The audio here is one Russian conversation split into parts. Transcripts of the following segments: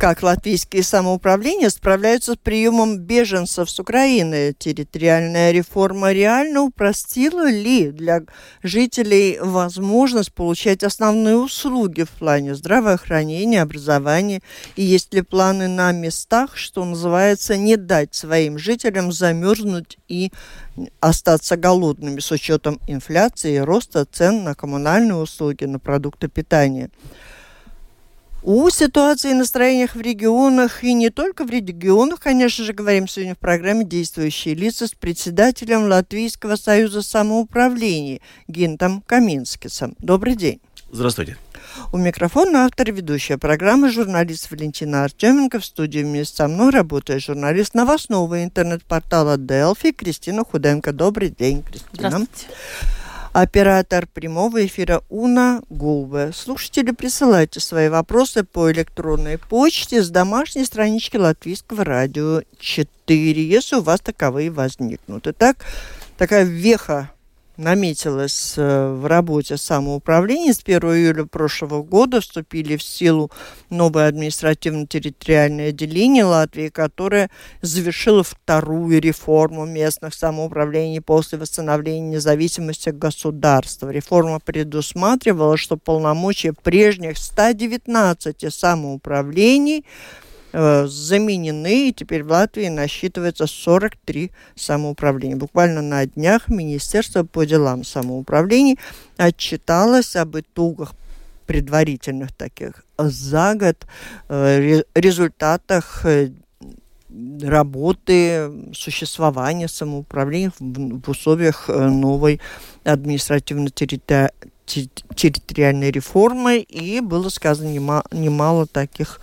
Как латвийские самоуправления справляются с приемом беженцев с Украины? Территориальная реформа реально упростила ли для жителей возможность получать основные услуги в плане здравоохранения, образования? И есть ли планы на местах, что называется, не дать своим жителям замерзнуть и остаться голодными с учетом инфляции и роста цен на коммунальные услуги, на продукты питания? О ситуации и настроениях в регионах, и не только в регионах, конечно же, говорим сегодня в программе «Действующие лица» с председателем Латвийского союза самоуправления Гинтом Каминскисом. Добрый день. Здравствуйте. У микрофона автор и ведущая программы журналист Валентина Артеменко. В студии вместе со мной работает журналист новостного интернет-портала Delphi Кристина Худенко. Добрый день, Кристина. Здравствуйте оператор прямого эфира Уна Гулбе. Слушатели, присылайте свои вопросы по электронной почте с домашней странички Латвийского радио 4, если у вас таковые возникнут. Итак, такая веха наметилось э, в работе самоуправления. С 1 июля прошлого года вступили в силу новое административно-территориальное отделение Латвии, которое завершило вторую реформу местных самоуправлений после восстановления независимости государства. Реформа предусматривала, что полномочия прежних 119 самоуправлений – Э, заменены, и теперь в Латвии насчитывается 43 самоуправления. Буквально на днях Министерство по делам самоуправлений отчиталось об итогах предварительных таких за год, э, результатах э, работы, существования самоуправления в, условиях новой административно-территориальной реформы, и было сказано немало, таких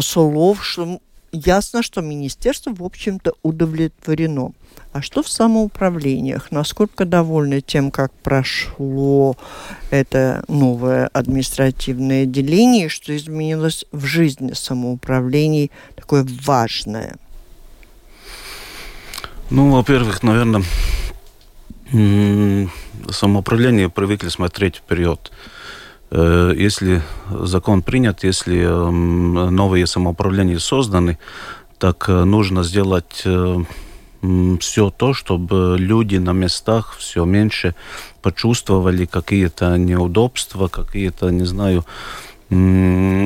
слов, что ясно, что министерство, в общем-то, удовлетворено. А что в самоуправлениях? Насколько довольны тем, как прошло это новое административное деление, что изменилось в жизни самоуправлений такое важное? Ну, во-первых, наверное, самоуправление привыкли смотреть вперед. Э, если закон принят, если эм, новые самоуправления созданы, так э, нужно сделать э, все то, чтобы люди на местах все меньше почувствовали какие-то неудобства, какие-то, не знаю,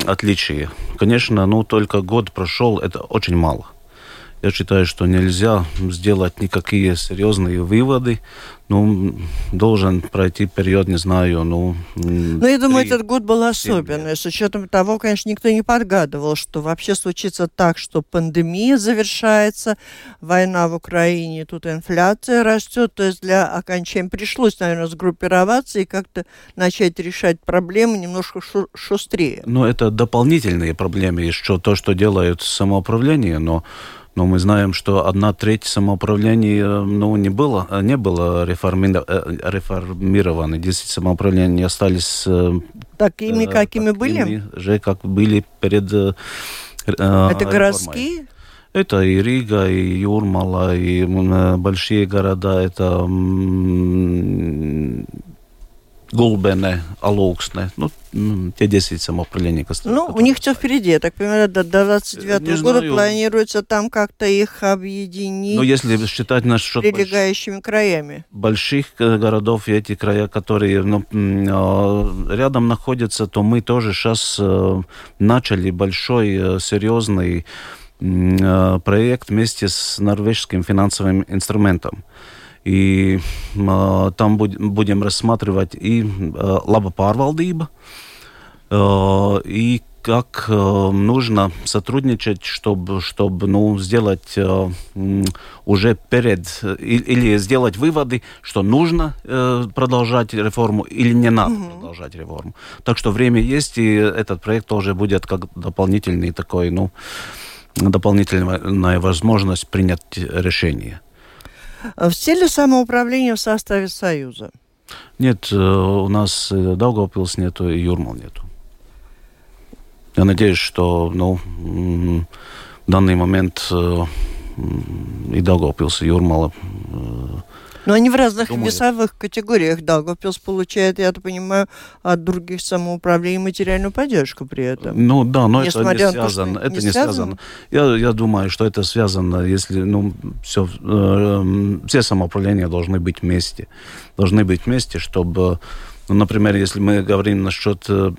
отличия. Конечно, ну только год прошел, это очень мало. Я считаю, что нельзя сделать никакие серьезные выводы. Ну, должен пройти период, не знаю, ну... Ну, я думаю, этот год был особенный, с учетом того, конечно, никто не подгадывал, что вообще случится так, что пандемия завершается, война в Украине, тут инфляция растет, то есть для окончания пришлось, наверное, сгруппироваться и как-то начать решать проблемы немножко шу шустрее. Ну, это дополнительные проблемы, еще то, что делают самоуправление, но но мы знаем, что одна треть самоуправлений ну, не было, не было реформи... Э, реформированы. Десять самоуправлений остались э, такими, какими такими были? же, как были перед э, Это городские? Это и Рига, и Юрмала, и большие города. Это Гулбене, Алуксне, ну, те 10 самоуправлений. Ну, у них все впереди, я так понимаю, до, до 29 -го года знаю. планируется там как-то их объединить Но если считать наш счет прилегающими больш... краями. Больших э, городов и эти края, которые ну, а, рядом находятся, то мы тоже сейчас э, начали большой, э, серьезный проект вместе с норвежским финансовым инструментом. И э, там буд, будем рассматривать и э, pārvaldība, э, и как э, нужно сотрудничать, чтобы, чтобы ну, сделать э, уже перед или сделать выводы, что нужно э, продолжать реформу или не надо mm-hmm. продолжать реформу. Так что время есть, и этот проект тоже будет как дополнительный такой, ну, дополнительная возможность принять решение. Все ли самоуправления в составе Союза? Нет, у нас Даугавпилс нету и Юрмал нету. Я надеюсь, что ну, в данный момент и Даугавпилс, и Юрмала но они в разных Думаю. весовых категориях. Даугавпилс получает, я так понимаю, от других самоуправлений материальную поддержку при этом. Ну да, но Несмотря это не связано. То, это не, не связано. связано. Я, я думаю, что это связано, если ну, все, э, все самоуправления должны быть вместе. Должны быть вместе, чтобы ну, например, если мы говорим насчет э,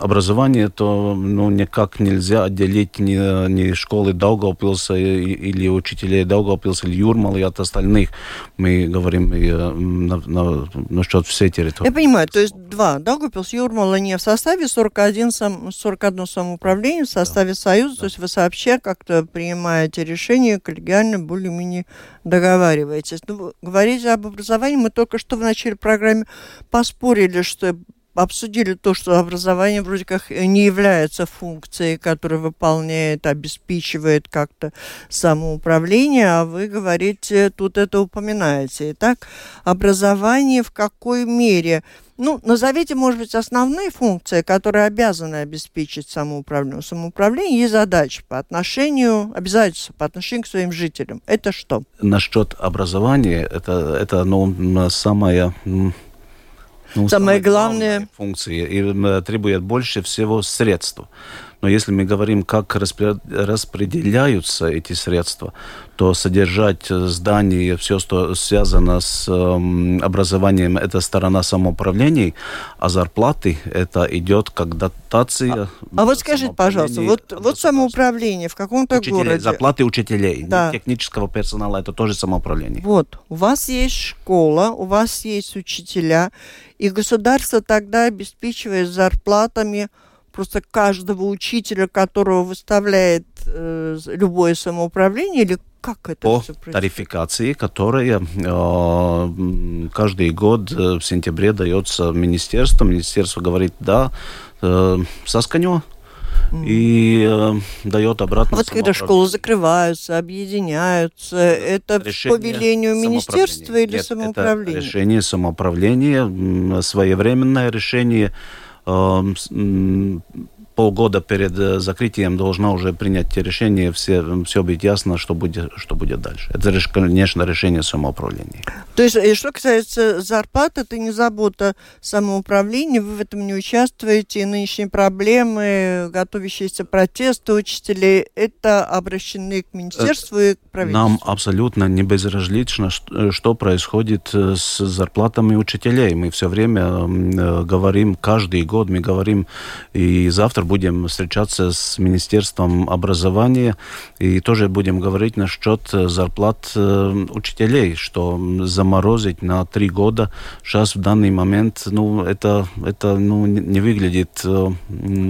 образования, то ну, никак нельзя отделить ни, ни школы Даугавпилса или учителей Даугавпилса или Юрмала от остальных. Мы говорим и, э, на, на, насчет всей территории. Я понимаю, то есть два. Даугавпилс, Юрмала не в составе, 41, сам, 41 самоуправление в составе да. Союза, да. то есть вы сообща как-то принимаете решение, коллегиально более-менее договариваетесь. Ну, говорите об образовании, мы только что в начале программы поспорили, что обсудили то, что образование вроде как не является функцией, которая выполняет, обеспечивает как-то самоуправление, а вы говорите, тут это упоминаете. Итак, образование в какой мере ну, назовите, может быть, основные функции, которые обязаны обеспечить самоуправление. У самоуправления есть задачи по отношению, обязательства по отношению к своим жителям. Это что? Насчет образования, это, это ну, самая ну, самое главное функции и требует больше всего средств. Но если мы говорим, как распределяются эти средства, то содержать здание, все, что связано с э, образованием, это сторона самоуправления, а зарплаты это идет как дотация. А, а вот скажите, пожалуйста, вот, вот самоуправление в каком-то городе. Зарплаты учителей, да. технического персонала, это тоже самоуправление. Вот, у вас есть школа, у вас есть учителя, и государство тогда обеспечивает зарплатами просто каждого учителя, которого выставляет э, любое самоуправление, или как это по тарификации, которая э, каждый год э, в сентябре дается министерству. Министерство говорит, да, э, сосканю, и э, дает обратно. Вот когда школы закрываются, объединяются, это решение по велению министерства или Нет, самоуправления? Это решение самоуправления, своевременное решение полгода перед э, закрытием должна уже принять решение, все, все быть ясно, что будет, что будет дальше. Это, конечно, решение самоуправления. То есть, и что касается зарплаты, это не забота самоуправления, вы в этом не участвуете, и нынешние проблемы, готовящиеся протесты учителей, это обращены к министерству и к правительству? Нам абсолютно не безразлично, что происходит э, с зарплатами учителей. Мы все время э, говорим, каждый год мы говорим, и завтра будем встречаться с Министерством образования и тоже будем говорить насчет э, зарплат э, учителей, что заморозить на три года сейчас в данный момент, ну, это, это ну, не выглядит... Э,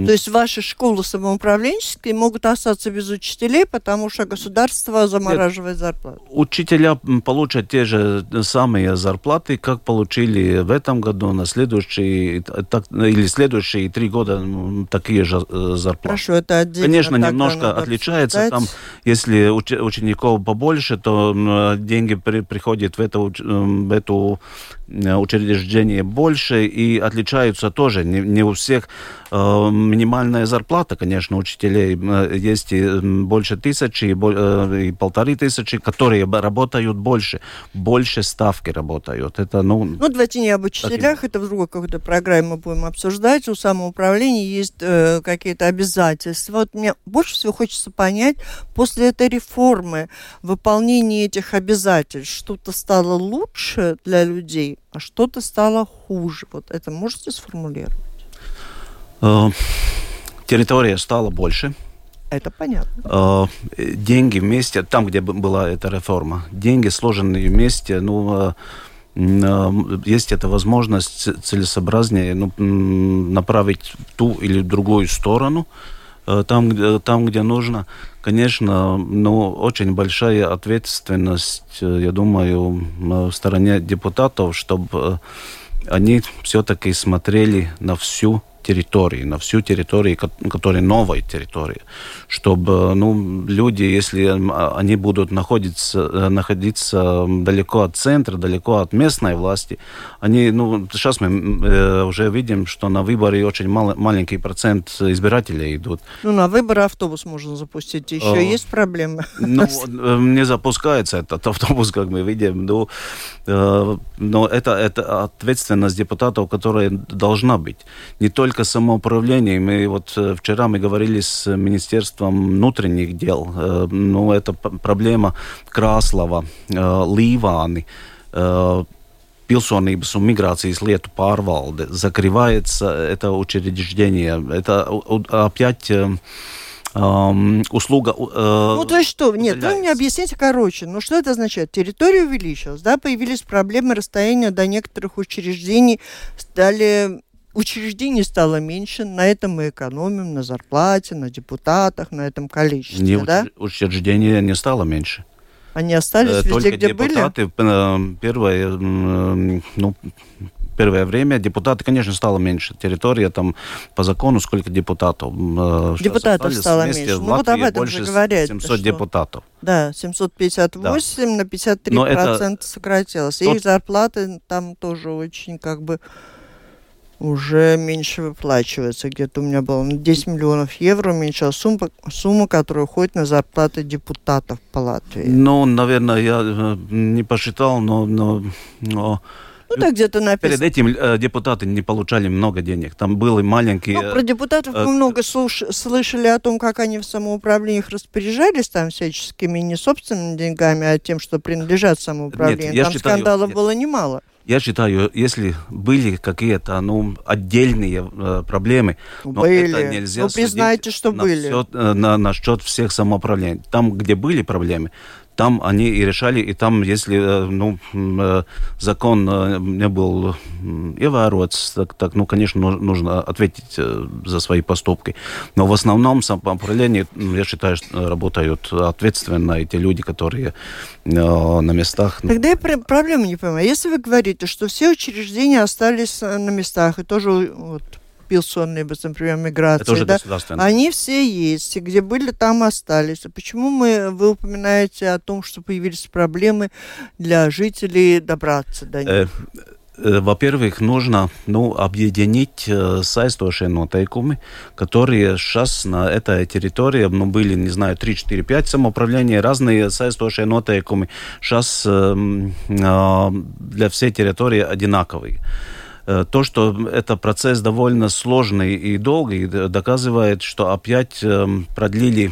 То есть ваши школы самоуправленческие могут остаться без учителей, потому что государство замораживает зарплату? Учителя получат те же самые зарплаты, как получили в этом году, на следующий, так, или следующие три года такие же э, зарплаты. Хорошо, это отдельно. Конечно, немножко отличается. Там, если учеников побольше, то деньги при, приходят в это, в эту Э, учреждения больше и отличаются тоже. Не, не у всех минимальная зарплата, конечно, учителей. Э, есть и больше тысячи, и, э, и полторы тысячи, которые работают больше. Больше ставки работают. Это, ну, ну, давайте не об учителях, таким... это в другой какой-то программе мы будем обсуждать. У самоуправления есть э, какие-то обязательства. Вот мне больше всего хочется понять, после этой реформы выполнение этих обязательств что-то стало лучше для людей? а что-то стало хуже. Вот это можете сформулировать? Э, территория стала больше. Это понятно. Э, деньги вместе, там, где была эта реформа, деньги сложенные вместе, ну, э, есть эта возможность целесообразнее ну, направить в ту или другую сторону, там, где, там, где нужно. Конечно, ну, очень большая ответственность, я думаю, в стороне депутатов, чтобы они все-таки смотрели на всю территории, на всю территорию, которая новая территория, чтобы ну, люди, если они будут находиться, находиться далеко от центра, далеко от местной власти, они, ну, сейчас мы э, уже видим, что на выборы очень мал, маленький процент избирателей идут. Ну, на выборы автобус можно запустить, еще а, есть проблемы? Ну, э, не запускается этот автобус, как мы видим, ну, э, но это, это ответственность депутатов, которая должна быть. Не только самоуправление, мы вот э, вчера мы говорили с Министерством внутренних дел, э, ну, это проблема Краслова, э, Līvāni, pilsonības un migrācijas lietu pārvalde, закрывается это учреждение. Это опять эм, услуга... Э, ну, то есть что? Нет, вы мне объясните короче. Ну, что это означает? Территория увеличилась, да, появились проблемы расстояния до некоторых учреждений, стали учреждений стало меньше, на этом мы экономим, на зарплате, на депутатах, на этом количестве, не да? Учреждений не стало меньше. Они остались э, везде, Только где депутаты, были? Э, первое, ну, первое время депутаты, конечно, стало меньше. Территория там по закону сколько депутатов? Э, депутатов стало меньше. Ну вот об этом больше же говорят. 700 что... депутатов. Да, 758 да. на 53% Но это... сократилось. И Тот... их зарплаты там тоже очень как бы уже меньше выплачивается. Где-то у меня было 10 миллионов евро уменьшилась сумма, сумма, которая уходит на зарплаты депутатов по Латвии. Ну, наверное, я э, не посчитал, но, но, но ну, так где-то написано. Перед этим э, депутаты не получали много денег. Там были маленькие... Ну, про депутатов э, мы много слуш... слышали о том, как они в самоуправлениях распоряжались там всяческими не собственными деньгами, а тем, что принадлежат самоуправлению. Нет, там считаю, скандалов нет. было немало. Я считаю, если были какие-то ну, отдельные э, проблемы, были. но это нельзя ну, признайте, что на были. Все, э, на, на счет всех самоуправлений. Там, где были проблемы, там они и решали, и там, если э, ну, э, закон э, не был ievērots, так, так, ну, конечно, нужно ответить за свои поступки. Но в основном самоуправление, я считаю, работают ответственно эти люди, которые на местах. Тогда я проблему не понимаю. Если вы говорите, что все учреждения остались на местах, и тоже вот, пилсонные, например, миграции, да, они все есть, и где были, там остались. А почему мы, вы упоминаете о том, что появились проблемы для жителей добраться до них? Э, э, во-первых, нужно ну, объединить э, сaistošie noteikumi, которые сейчас на этой территории ну, были, не знаю, 3, 4, 5 самоуправления, разные сaistošie noteikumi. Сейчас э, э, для всей территории одинаковые. Э, то, что это процесс довольно сложный и долгий, доказывает, что опять эм, продлили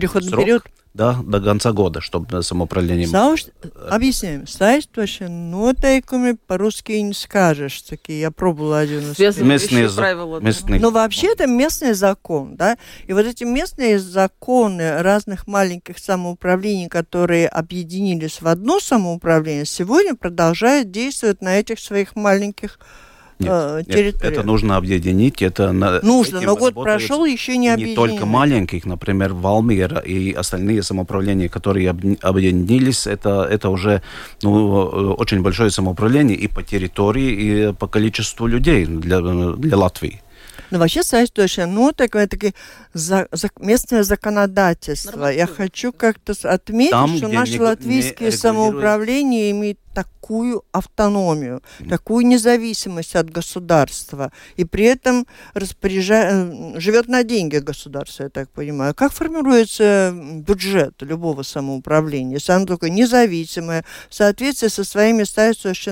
Переходный срок. период? да, до конца года, чтобы самоуправление... Sauš, объясняем. Saistošie noteikumi по-русски не скажешь. Такие, я пробовала один из... Местные правила. Местные... Но вообще это местный закон, да? И вот эти местные законы разных маленьких самоуправлений, которые объединились в одно самоуправление, сегодня продолжают действовать на этих своих маленьких нет, э, нет, это нужно объединить. Это нужно, но год прошел, еще не объединили. Не только маленьких, например, Валмира и остальные самоуправления, которые объединились, это, это уже ну, очень большое самоуправление и по территории, и по количеству людей для, для Латвии. Ну, вообще соответствующее, ну, такое, такое за, за, местное законодательство. Нормально. Я хочу как-то отметить, Там, что наше латвийское самоуправление имеет такую автономию, такую независимость от государства, и при этом распоряжа... Э, живет на деньги государства, я так понимаю. Как формируется бюджет любого самоуправления? Если оно только независимое, в соответствии со своими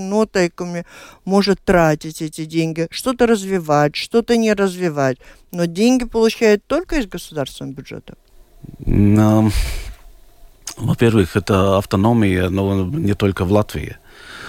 нотайками может тратить эти деньги, что-то развивать, что-то не развивать. Но деньги получает только из государственного бюджета. No. Во-первых, это автономия, но не только в Латвии.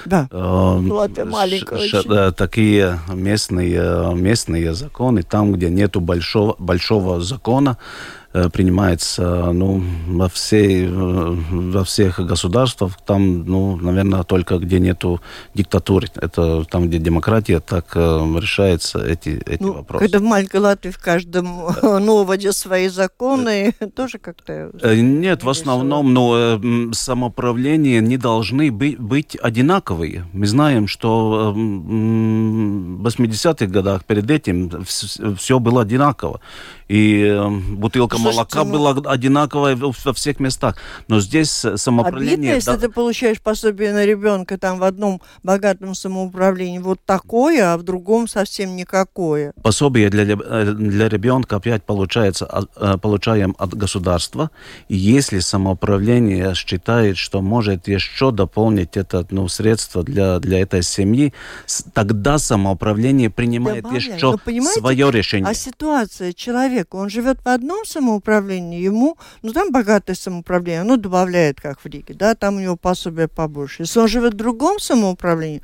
Да, э, Латвия маленькая ш, очень. Такие местные, местные законы, там, где нету большого, большого закона, э, принимается ну, во, всей, во всех государствах. Там, ну, наверное, только где нету диктатуры. Это там, где демократия, так решается эти, эти ну, вопросы. Когда в маленькой Латвии в каждом новоде свои законы, тоже как-то... Нет, в основном, ну, самоуправление не должны быть, быть одинаковые. Мы знаем, что в 80-х годах перед этим все было одинаково и э, бутылка молока ну... была одинаковая во всех местах. Но здесь самоуправление... Обидно, если да... ты получаешь пособие на ребенка там в одном богатом самоуправлении вот такое, а в другом совсем никакое. Пособие для, э, для ребенка опять получается, э, получаем от государства. И если самоуправление считает, что может еще дополнить это ну, средство для, для этой семьи, тогда самоуправление принимает Добавляю. еще свое решение. А ситуация человека человек, он живет в одном самоуправлении, ему, ну там богатое самоуправление, оно добавляет, как в Риге, да, там у него пособие побольше. Если он живет в другом самоуправлении,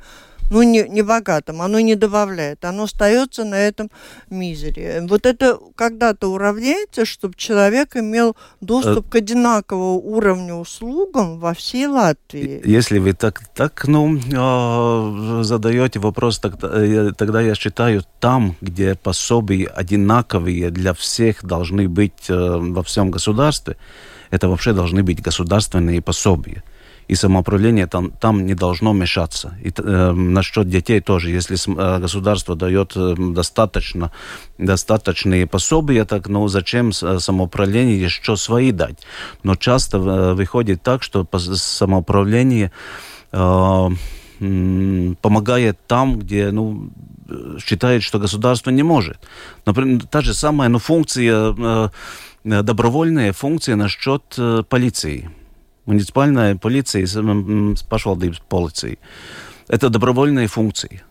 ну, не, не богатым, оно не добавляет, оно остается на этом мизере. Вот это когда-то уравняется, чтобы человек имел доступ к одинаковому уровню услугам во всей Латвии. Если вы так, так ну, а, задаете вопрос, тогда, э, тогда я считаю, там, где пособия одинаковые для всех должны быть э, во всем государстве, это вообще должны быть государственные пособия и самоуправление там, там не должно мешаться. И э, насчет детей тоже, если э, государство дает э, достаточно, достаточные пособия, так ну зачем э, самоуправление еще свои дать? Но часто выходит так, что самоуправление э, помогает там, где ну, считает, что государство не может. Например, та же самая ну, функция, э, добровольная функция насчет э, полиции муниципальная полиция, пошвaldības полиции. Это добровольные функции.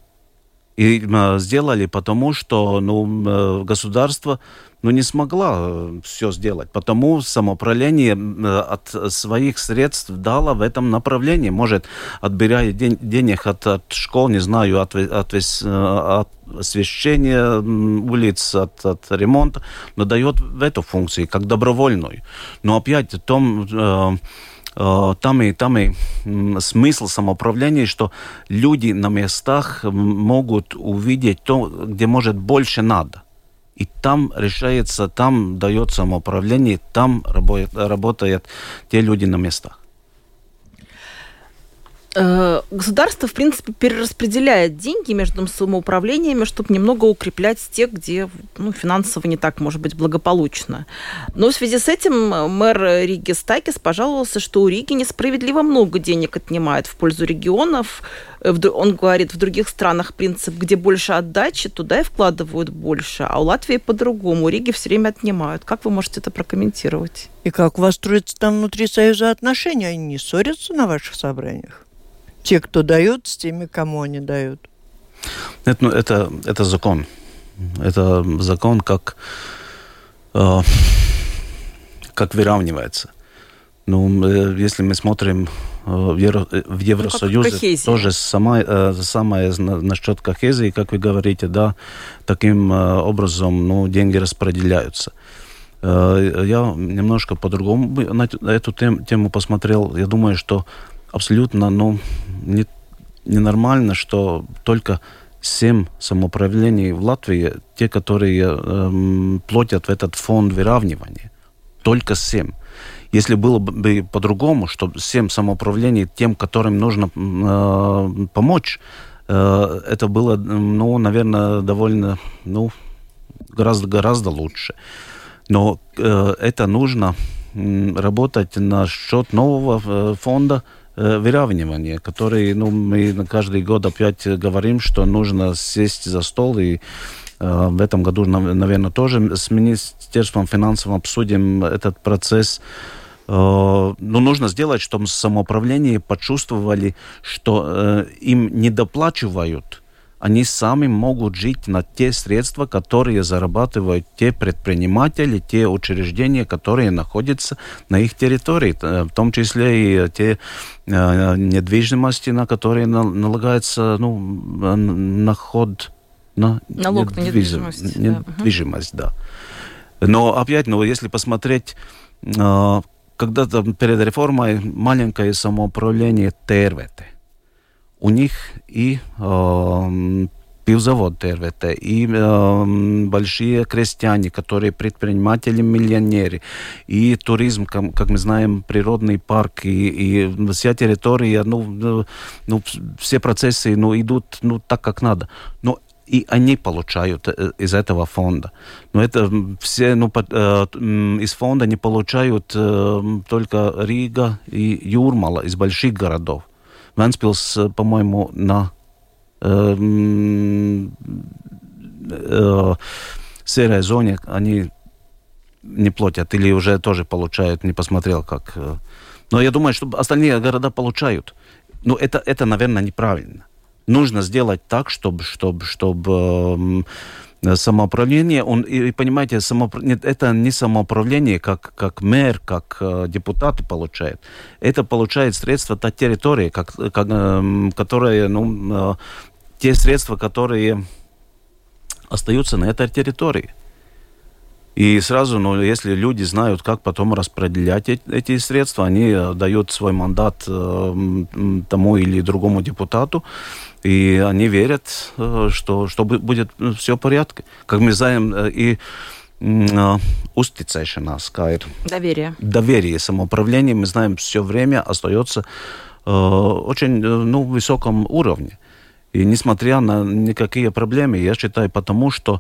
И э, сделали потому, что ну, э, государство ну, не смогла э, все сделать. Потому самоуправление от своих средств дало в этом направлении. Может, отбирая день, денег от, от школ, не знаю, от, от, от освещения улиц, от, от ремонта, но дает в эту функцию, как добровольную. Но опять в том Э, там и, там и смысл самоуправления, что люди на местах могут увидеть то, где может больше надо. И там решается, там дает самоуправление, там работает, работают те люди на местах. Э, государство, в принципе, перераспределяет деньги между самоуправлениями, чтобы немного укреплять те, где ну, финансово не так, может быть, благополучно. Но в связи с этим мэр Риги Стакис пожаловался, что у Риги несправедливо много денег отнимают в пользу регионов. Он говорит, в других странах принцип, где больше отдачи, туда и вкладывают больше. А у Латвии по-другому. Риги все время отнимают. Как вы можете это прокомментировать? И как у вас строятся там внутри Союза отношения? Они не ссорятся на ваших собраниях? Те, кто дают, с теми, кому они дают. Это, ну, это, это закон. Это закон, как, э, как выравнивается. Ну, если мы смотрим э, в, Евро, э, в Евросоюзе, ну, тоже самое, э, самое насчет кохезии, как вы говорите, да, таким образом ну, деньги распределяются. Я немножко по-другому на эту тему посмотрел. Я думаю, что абсолютно ну, не, ненормально, что только семь самоуправлений в Латвии, те, которые э, платят в этот фонд выравнивания. Только семь. Если было бы по-другому, что семь самоуправлений тем, которым нужно э, помочь, э, это было, ну, наверное, довольно, ну, гораздо, гораздо лучше. Но э, это нужно работать на счет нового э, фонда, Э, выравнивание, который, ну, мы каждый год опять говорим, что нужно сесть за стол и э, в этом году, наверное, тоже с Министерством финансов обсудим этот процесс. Э, ну, нужно сделать, чтобы самоуправление почувствовали, что им не доплачивают они сами могут жить на те средства, которые зарабатывают те предприниматели, те учреждения, которые находятся на их территории, в том числе и те э, недвижимости, на которые налагается ну, на ход на Налог недвижимость, недвижимость, да. недвижимость, да. Но опять, ну, если посмотреть, э, когда-то перед реформой маленькое самоуправление ТРВТ, у них и э, пивзавод ТРВТ, и э, большие крестьяне, которые предприниматели, миллионеры, и туризм, как, как мы знаем, природный парк, и, и вся территория, ну, ну, все процессы ну, идут ну, так, как надо. Но и они получают э, из этого фонда. Но это все ну, э, из фонда не получают э, только Рига и Юрмала из больших городов. Венспилс, по-моему, на э, э, серой зоне они не платят или уже тоже получают, не посмотрел как. Но я думаю, что остальные города получают. Но это, это наверное, неправильно нужно сделать так, чтобы, чтобы, чтобы э, самоуправление, он, и, понимаете, самоуп... Нет, это не самоуправление, как, как мэр, как э, депутаты получают. Это получает средства та территории, как, как, э, которые, ну, э, те средства, которые остаются на этой территории. И сразу, ну, если люди знают, как потом распределять эти средства, они э, дают свой мандат э, тому или другому депутату, и они верят, э, что, что будет все в порядке. Как мы знаем, и uzticēšanās, kā ir доверие. Доверие самоуправление, мы знаем, все время остается э, очень ну, высоком уровне. И несмотря на никакие проблемы, я считаю, потому что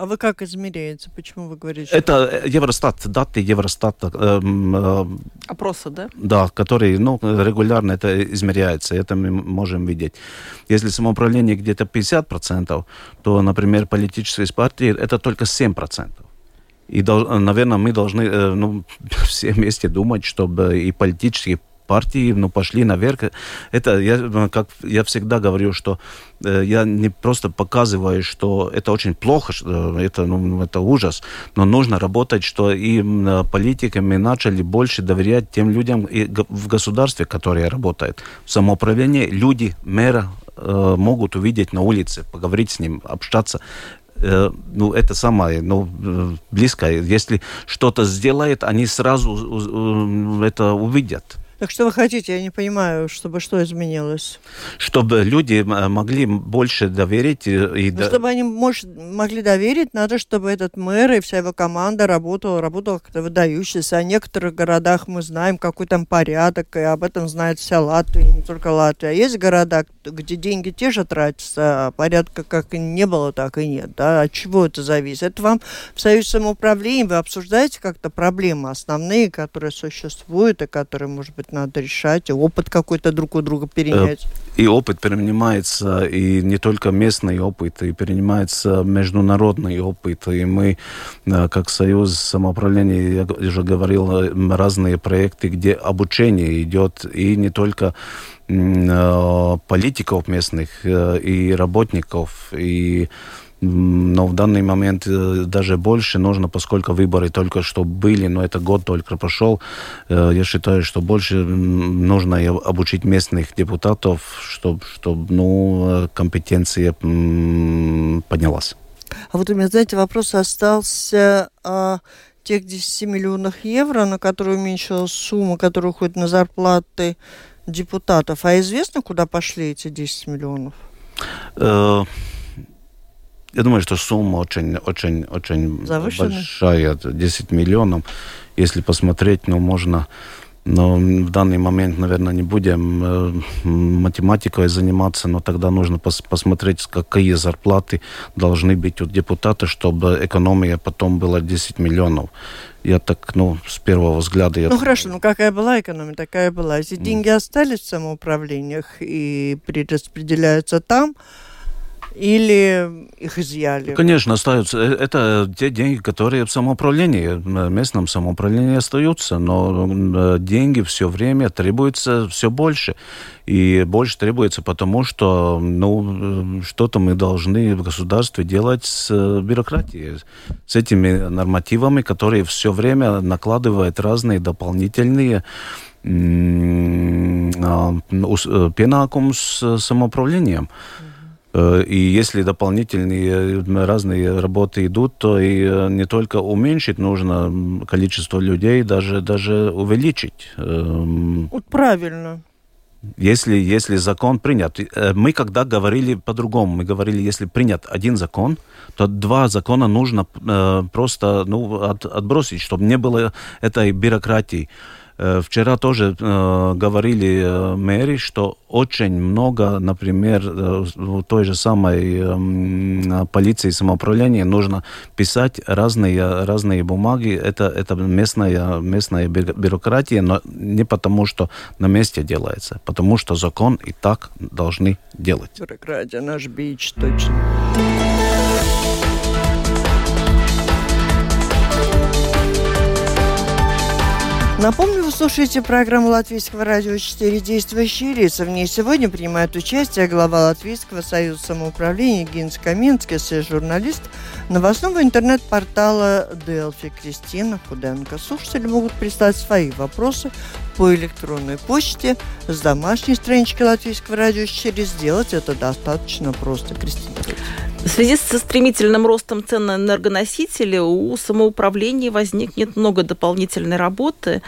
а вы как измеряете? Почему вы говорите? Это Евростат, даты Евростата. Эм, э, Опроса, да? Да, который ну, регулярно это измеряется, это мы можем видеть. Если самоуправление где-то 50%, то, например, политические партии это только 7%. И, наверное, мы должны э, ну, все вместе думать, чтобы и политические партии ну, пошли наверх. Это я, как я всегда говорю, что э, я не просто показываю, что это очень плохо, что это, ну, это ужас, но нужно работать, что и политиками начали больше доверять тем людям в государстве, которые работают. В самоуправлении люди, мэра э, могут увидеть на улице, поговорить с ним, общаться э, ну, это самое, ну, э, близкое. Если что-то сделает, они сразу э, это увидят. Так что вы хотите, я не понимаю, чтобы что изменилось? Чтобы люди могли больше доверить. И, ну. Чтобы они может, могли доверить, надо, чтобы этот мэр и вся его команда работала, работала как-то выдающаяся. О некоторых городах мы знаем, какой там порядок, и об этом знает вся Латвия, не только Латвия. А есть города, где деньги те же тратятся, а порядка как и не было, так и нет. Да? От чего это зависит? Это вам в Союзе самоуправления вы обсуждаете как-то проблемы основные, которые существуют, и которые, может быть, надо решать, опыт какой-то друг у друга перенять. И опыт перенимается, и не только местный опыт, и перенимается международный опыт. И мы, э, как Союз самоуправления, я уже говорил, э, разные проекты, где обучение идет, и не только э, политиков местных, и работников, и но в данный момент э, даже больше нужно, поскольку выборы только что были, но это год только прошел. Э, я считаю, что больше нужно обучить местных депутатов, чтобы, чтобы ну, компетенция поднялась. А вот у меня, знаете, вопрос остался о тех 10 миллионах евро, на которые уменьшилась сумма, которая уходит на зарплаты депутатов. А известно, куда пошли эти 10 миллионов? Я думаю, что сумма очень, очень, очень большая, 10 миллионов. Если посмотреть, ну, можно... Но в данный момент, наверное, не будем э, математикой заниматься, но тогда нужно пос посмотреть, какие зарплаты должны быть у депутата, чтобы экономия потом была 10 миллионов. Я так, ну, с первого взгляда... Я ну, хорошо, ну, какая была экономия, такая была. Если mm. деньги остались в самоуправлениях и перераспределяются там, или их изъяли? Конечно, остаются. Э, это те деньги, которые в самоуправлении, в местном самоуправлении остаются, но э, деньги все время требуется все больше. И больше требуется потому, что ну, что-то мы должны в государстве делать с э, бюрократией, с этими нормативами, которые все время накладывают разные дополнительные а, pienākumus самоуправлением. Mm. Э, и если дополнительные разные работы идут, то и не только уменьшить нужно количество людей, даже, даже увеличить. Эм, вот правильно. Если, если закон принят. Мы когда говорили по-другому, мы говорили, если принят один закон, то два закона нужно э, просто ну, от, отбросить, чтобы не было этой бюрократии. Э, вчера тоже э, говорили э, мэри, что очень много, например, э, в той же самой э, полиции самоуправления нужно писать разные, разные бумаги. Это, это местная, местная бюрократия, но не потому, что на месте делается, потому что закон и так должны делать. Бюрократия наш бич, точно. Напомню, вы слушаете программу Латвийского радио 4 «Действующие лица». В ней сегодня принимает участие глава Латвийского союза самоуправления Гинс Каминский, журналист новостного интернет-портала Делфи Кристина Худенко. Слушатели могут прислать свои вопросы по электронной почте с домашней странички Латвийского радио 4. Сделать это достаточно просто. Кристина. В связи со стремительным ростом цен на энергоносители у самоуправления возникнет много дополнительной работы.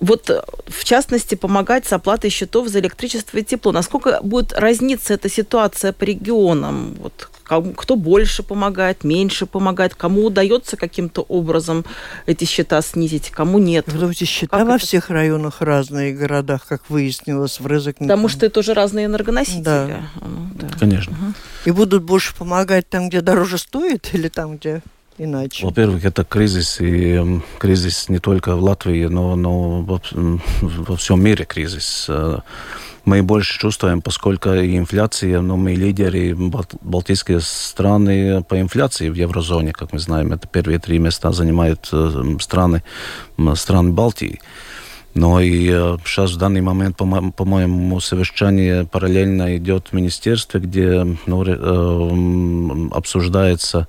Вот, в частности, помогать с оплатой счетов за электричество и тепло. Насколько будет разниться эта ситуация по регионам? Вот, кто больше помогает, меньше помогает, кому удается каким-то образом эти счета снизить, кому нет. Потому что счета как во это? всех районах разные, городах, как выяснилось, в Резекне. Потому что это уже разные энергоносители. Да. Ну, да. Конечно. Угу. И будут больше помогать там, где дороже стоит, или там, где иначе? Во-первых, это кризис, и кризис не только в Латвии, но, но во, всем мире кризис. Э, мы больше чувствуем, поскольку и инфляция, но мы лидеры балтийские страны по инфляции в еврозоне, как мы знаем, это первые три места занимают э, страны, страны Балтии. Но и сейчас э, в данный момент, по-моему, совещание параллельно идет в министерстве, где ну, э, обсуждается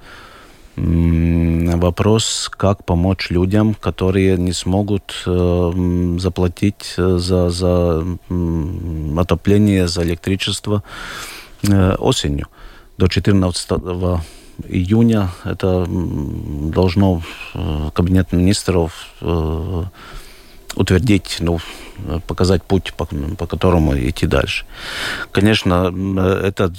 вопрос, как помочь людям, которые не смогут э, заплатить за, за отопление, за электричество э, осенью. До 14 июня это должно э, кабинет министров э, утвердить, ну, показать путь, по, по которому идти дальше. Конечно, это,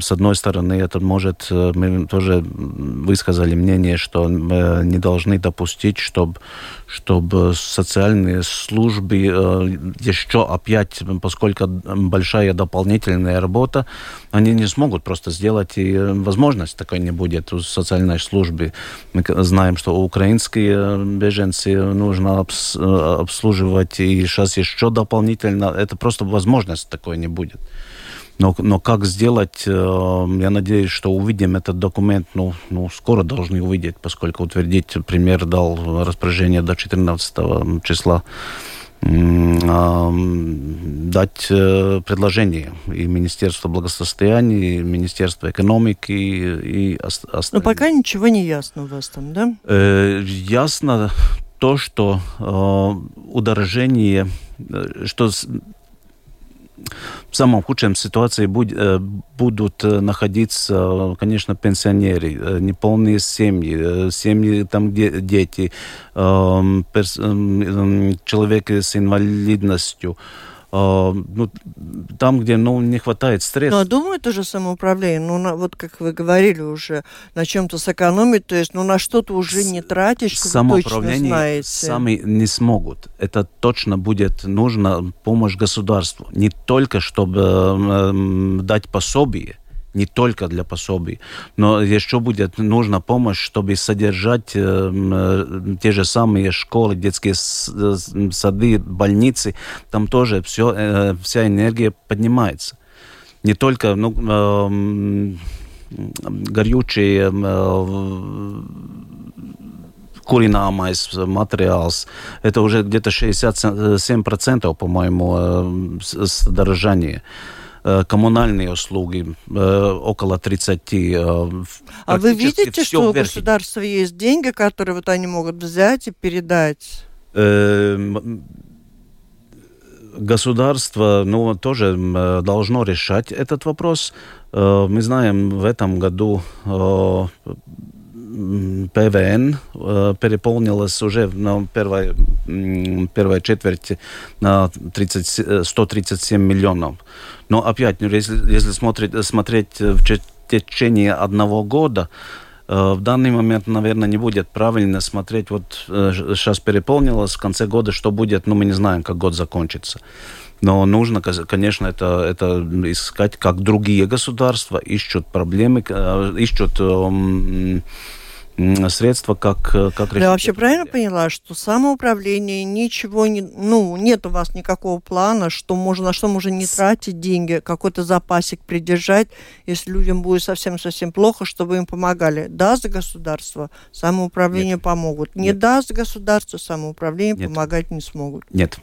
с одной стороны, это может, мы тоже высказали мнение, что мы не должны допустить, чтобы чтобы социальные службы э, еще опять, поскольку большая дополнительная работа, они не смогут просто сделать, и возможность такой не будет у социальной службы. Мы знаем, что украинские беженцы нужно обслуживать, и сейчас еще дополнительно, это просто возможность такой не будет. Но, но как сделать, э, я надеюсь, что увидим этот документ, ну, ну, скоро должны увидеть, поскольку утвердить премьер дал распоряжение до 14 числа дать э, предложение и Министерство благосостояния, и Министерство экономики, и остальные. Но пока ничего не ясно у вас там, да? Э, ясно то, что э, удорожение, что в самом худшем ситуации э, будут э, находиться, конечно, пенсионеры, э, неполные семьи, семьи там, где дети, эм, человек с инвалидностью, ну, там, где ну, не хватает средств. Ну, а думаю, тоже самоуправление, ну, на, вот как вы говорили уже, на чем-то сэкономить, то есть, ну, на что-то уже не тратишь, как Самоуправление точно знаете. сами не смогут. Это точно будет нужна помощь государству. Не только, чтобы э, дать пособие, не только для пособий, но еще будет нужна помощь, чтобы содержать э, э, те же самые школы, детские э, сады, больницы. Там тоже все, э, вся энергия поднимается. Не только ну, э, горючие э, курināmais материалс. Это уже где-то 67%, по-моему, содержание. Э, коммунальные услуги э, около 30. Э, а вы видите, что у государства есть деньги, которые вот они могут взять и передать? Государство ну, тоже должно решать этот вопрос. Мы знаем, в этом году ПВН переполнилось уже на первой, первой четверти на 30, 137 миллионов. Но опять, если, если смотреть, смотреть в течение одного года, в данный момент, наверное, не будет правильно смотреть, вот сейчас переполнилось, в конце года что будет, ну, мы не знаем, как год закончится. Но нужно, конечно, это, это искать, как другие государства ищут проблемы, ищут средства, как, э, как решить. Я вообще правильно поняла, что самоуправление ничего не, ну, нет у вас никакого плана, что можно, на что можно не тратить деньги, какой-то запасик придержать, если людям будет совсем-совсем плохо, чтобы им помогали. Даст государство, самоуправление нет. помогут. Не нет. даст государство, самоуправление нет. помогать не смогут. Нет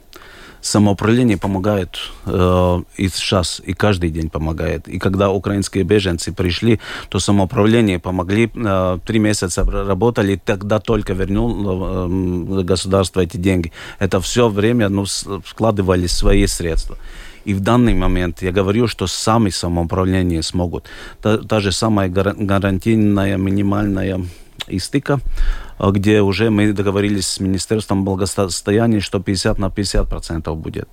самоуправление помогает э, и сейчас, и каждый день помогает. И когда украинские беженцы пришли, то самоуправление помогли, э, три месяца работали, тогда только вернул э, государство эти деньги. Это все время ну, складывали свои средства. И в данный момент я говорю, что сами самоуправление смогут. Та, та же самая гарантийная минимальная истыка, а, где уже мы договорились с Министерством благосостояния, что 50 на 50 процентов будет.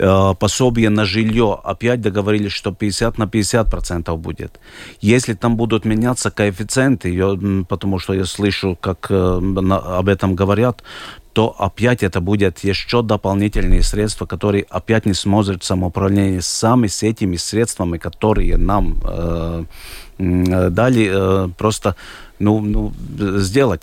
А, пособие на жилье, опять договорились, что 50 на 50 процентов будет. Если там будут меняться коэффициенты, я, потому что я слышу, как э, об этом говорят, то опять это будет еще дополнительные средства, которые опять не сможет самоуправление сами с этими средствами, которые нам э, дали, э, просто ну, ну, сделать.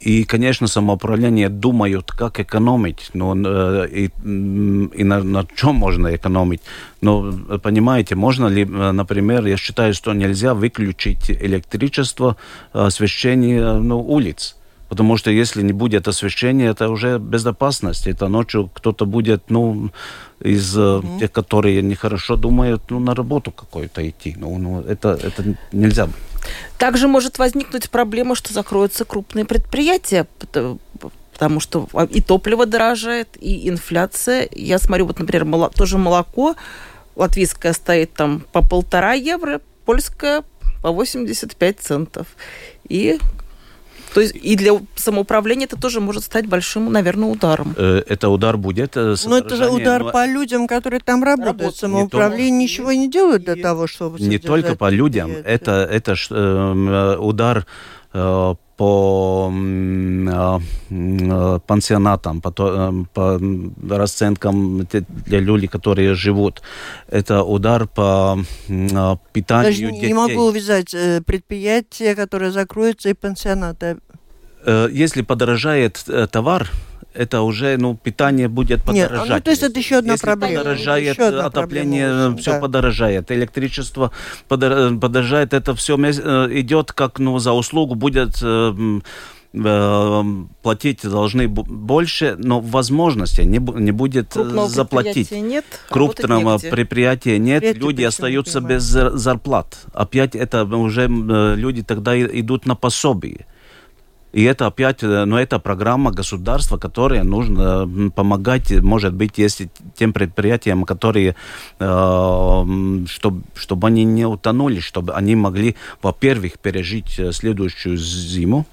И, конечно, самоуправление думают, как экономить, но, э, и, и на, на чем можно экономить. Но, понимаете, можно ли, например, я считаю, что нельзя выключить электричество, освещение ну, улиц. Потому что если не будет освещения, это уже безопасность. Это ночью кто-то будет, ну, из mm-hmm. тех, которые нехорошо думают, ну, на работу какую-то идти. Ну, ну это, это нельзя быть. Также может возникнуть проблема, что закроются крупные предприятия, потому что и топливо дорожает, и инфляция. Я смотрю, вот, например, тоже молоко латвийское стоит там по полтора евро, польское по 85 центов. И то есть и для самоуправления это тоже может стать большим, наверное, ударом. Э, это удар будет. Э, но это же удар но... по людям, которые там работают. работают. Самоуправление не ничего не делает для того, чтобы... Не только по людям. Это, это, это э, удар по пансионатам, по, по расценкам для людей, которые живут. Это удар по питанию Даже детей. Не могу увязать предприятия, которые закроются, и пансионаты. Э, если подорожает э, товар, это уже, ну, питание будет подорожать. Нет, ну, то есть это еще одна Если проблема. подорожает еще одна отопление, проблема, все да. подорожает. Электричество подорожает, это все э, идет как, ну, за услугу будет платить должны больше, но возможности не, не будет Крупного заплатить. Нет, Крупного предприятия нет, люди остаются без зарплат. Опять это уже люди тогда идут на пособие. И это опять, ну, это программа государства, которая нужно помогать, может быть, если тем предприятиям, которые, э, чтобы, чтобы они не утонули, чтобы они могли, во-первых, пережить э, следующую зиму,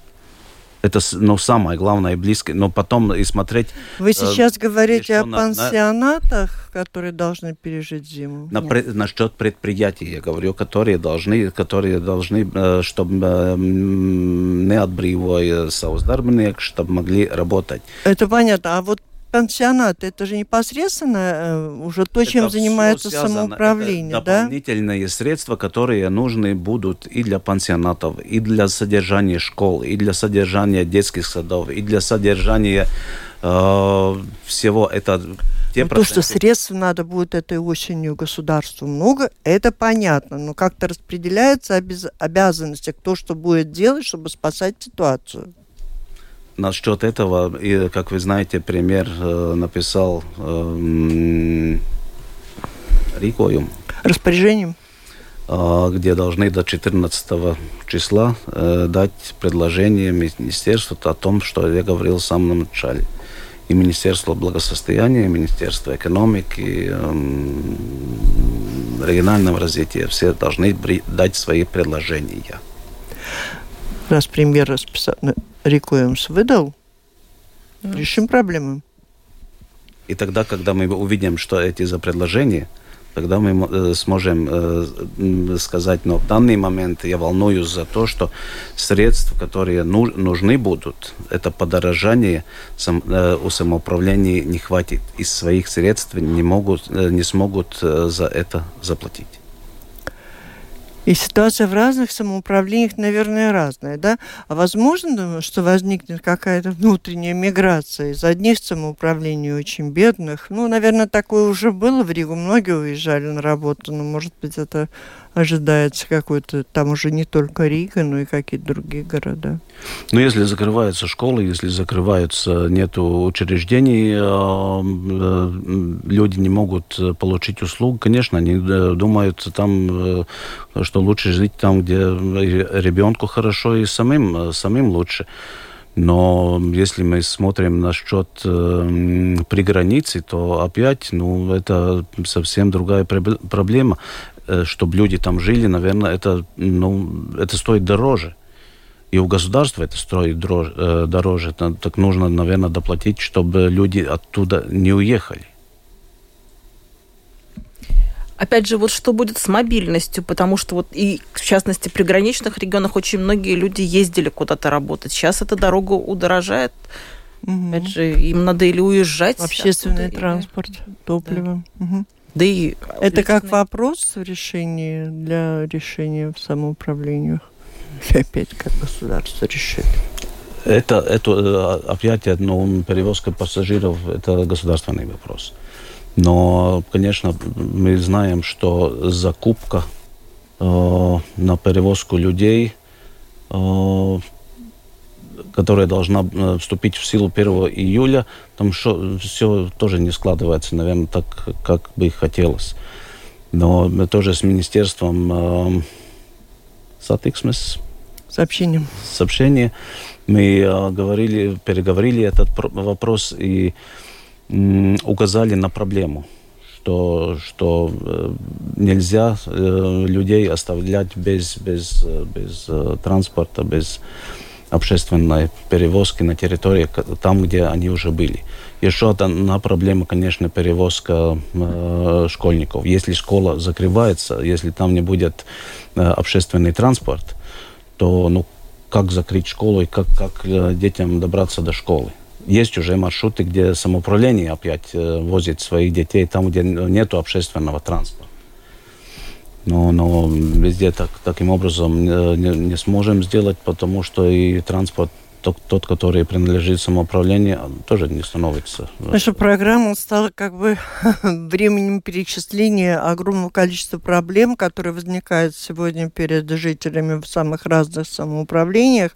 это ну, самое главное и близкое. Но потом и смотреть... Вы э, сейчас э, говорите о пансионатах, на... которые должны пережить зиму? На, пре, насчет предприятий я говорю, которые должны, которые должны э, чтобы э, не отбривая savus darbiniekus, чтобы могли работать. Это понятно. А вот пансионаты, это же непосредственно э, уже то, чем это занимается самоуправление, это да? дополнительные средства, которые нужны будут и для пансионатов, и для содержания школ, и для содержания детских садов, и для содержания э, всего это те ну, то, что средств надо будет этой осенью государству много, это понятно, но как-то распределяются обяз обязанности, кто что будет делать, чтобы спасать ситуацию насчет этого, и, как вы знаете, премьер э, написал э, рикоем. Распоряжением? Э, где должны до 14 числа э, дать предложение министерству о том, что я говорил в самом начале. И Министерство благосостояния, и Министерство экономики, регионального развития, все должны дать свои предложения. Раз премьер расписал, рекуемс выдал, mm. решим проблему. И тогда, когда мы увидим, что эти за предложения, тогда мы э, сможем э, сказать, но в данный момент я волнуюсь за то, что средств, которые нужны будут, это подорожание э, у самоуправления не хватит. Из своих средств не, могут, не смогут за это заплатить. И ситуация в разных самоуправлениях, наверное, разная, да? А возможно, что возникнет какая-то внутренняя миграция из одних самоуправлений очень бедных? Ну, наверное, такое уже было в Ригу. Многие уезжали на работу, но, может быть, это ожидается какой-то, там уже не только Рига, но и какие-то другие города. Ну, если закрываются школы, если закрываются, нету учреждений, э, э, люди не могут получить услуг, конечно, они э, думают там, что лучше жить там, где ребенку хорошо и самим, самим лучше. Но если мы смотрим на счет э, при границе, то опять, ну, это совсем другая проблема. Э, чтобы люди там жили, наверное, это, ну, это стоит дороже. И у государства это стоит дороже, э, дороже. Так нужно, наверное, доплатить, чтобы люди оттуда не уехали. Опять же, вот что будет с мобильностью, потому что вот и, в частности, при граничных регионах очень многие люди ездили куда-то работать. Сейчас эта дорога удорожает. Угу. Опять же, им надо или уезжать. Общественный транспорт, или... топливо. Да. Угу. Да и это как вопрос в решении для решения в самоуправлениях? Опять как государство решит? Это, это э, опять ну, перевозка пассажиров – это государственный вопрос. Но, конечно, мы знаем, что закупка э, на перевозку людей э, которая должна э, вступить в силу 1 июля, там шо, все тоже не складывается, наверное, так, как бы хотелось. Но тоже с Министерством э, сатиксмес сообщением. Сообщение. Мы э, говорили, переговорили этот вопрос и э, указали на проблему что, что э, нельзя э, людей оставлять без, без, э, без транспорта, без общественной перевозки на территории, там, где они уже были. Еще одна проблема, конечно, перевозка э, школьников. Если школа закрывается, если там не будет э, общественный транспорт, то ну, как закрыть школу и как, как э, детям добраться до школы? Есть уже маршруты, где самоуправление опять э, возит своих детей там, где нет общественного транспорта но, но везде так, таким образом не, не сможем сделать, потому что и транспорт тот, тот, который принадлежит самоуправлению, тоже не становится. Наша программа стала как бы временем перечисления огромного количества проблем, которые возникают сегодня перед жителями в самых разных самоуправлениях,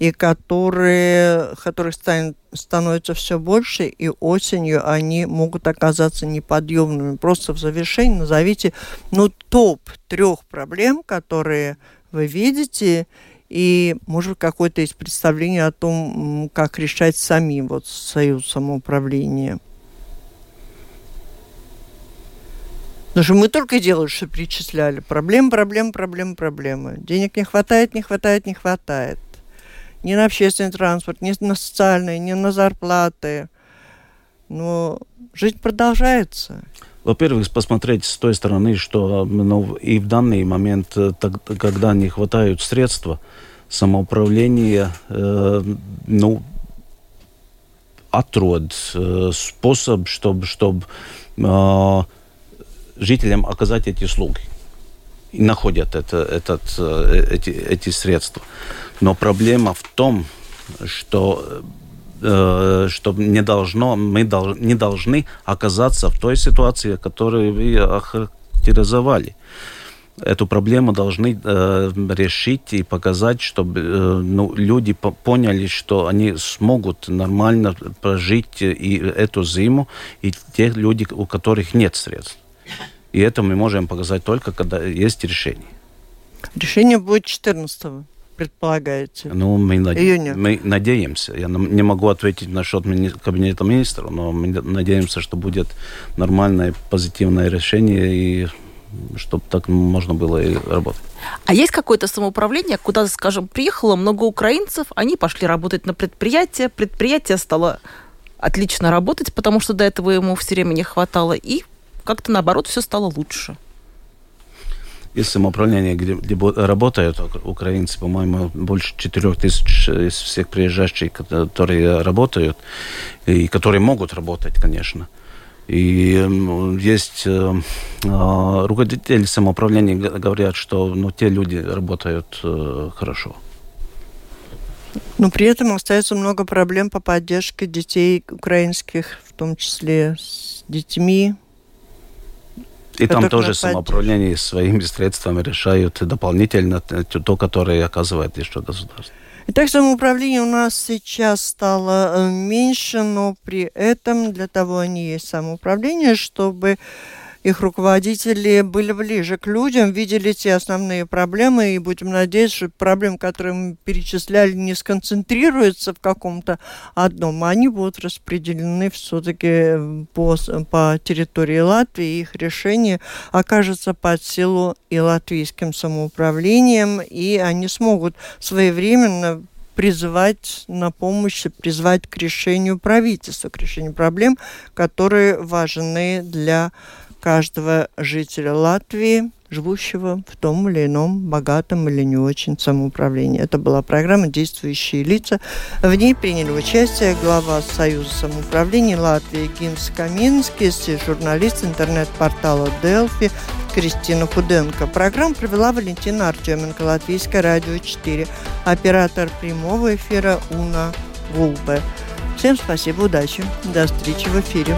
и которые, которых станет, становится все больше, и осенью они могут оказаться неподъемными. Просто в завершении назовите ну, топ трех проблем, которые вы видите, и, может, какое-то есть представление о том, как решать самим вот союз самоуправления. Потому что мы только делали, что перечисляли. Проблем, проблем, проблем, проблемы. Денег не хватает, не хватает, не хватает. Ни на общественный транспорт, ни на социальные, ни на зарплаты. Но жизнь продолжается. Во-первых, посмотреть с той стороны, что ну, и в данный момент, э, так, когда не хватают средства, самоуправление э, ну, отрод, э, способ, чтобы, чтобы э, жителям оказать эти услуги. И находят это, этот, э, эти, эти средства. Но проблема в том, что э, что не должно, мы дол, не должны оказаться в той ситуации, которую вы охарактеризовали эту проблему должны э, решить и показать, чтобы э, ну, люди поняли, что они смогут нормально прожить и эту зиму, и те люди, у которых нет средств. И это мы можем показать только, когда есть решение. Решение будет 14 -го. Предполагаете? Ну, мы, над... мы надеемся. Я не могу ответить насчет мини... кабинета министра, но мы надеемся, что будет нормальное, позитивное решение и чтобы так можно было и работать. А есть какое-то самоуправление, куда, скажем, приехало много украинцев, они пошли работать на предприятие, предприятие стало отлично работать, потому что до этого ему все время не хватало, и как-то наоборот все стало лучше. Есть самоуправление, где, где работают украинцы, по-моему, больше 4 тысяч из всех приезжающих, которые работают и которые могут работать, конечно. И есть э, э, руководители самоуправления говорят, что ну, те люди работают э, хорошо. Но при этом остается много проблем по поддержке детей украинских, в том числе с детьми. И там тоже самоуправление своими средствами решают дополнительно то, которое оказывает еще государство. Итак, самоуправление у нас сейчас стало э, меньше, но при этом для того они есть самоуправление, чтобы их руководители были ближе к людям, видели те основные проблемы, и будем надеяться, что проблемы, которые мы перечисляли, не сконцентрируются в каком-то одном, а они будут распределены все-таки по, по территории Латвии, и их решение окажется под силу и латвийским самоуправлением, и они смогут своевременно призывать на помощь, призвать к решению правительства, к решению проблем, которые важны для каждого жителя Латвии, живущего в том или ином богатом или не очень самоуправлении. Это была программа «Действующие лица». В ней приняли участие глава Союза самоуправления Латвии Гинс Каминский, журналист интернет-портала «Делфи» Кристина Худенко. Программу провела Валентина Артеменко, Латвийское радио 4, оператор прямого эфира Уна Гулбе. Всем спасибо, удачи, до встречи в эфире.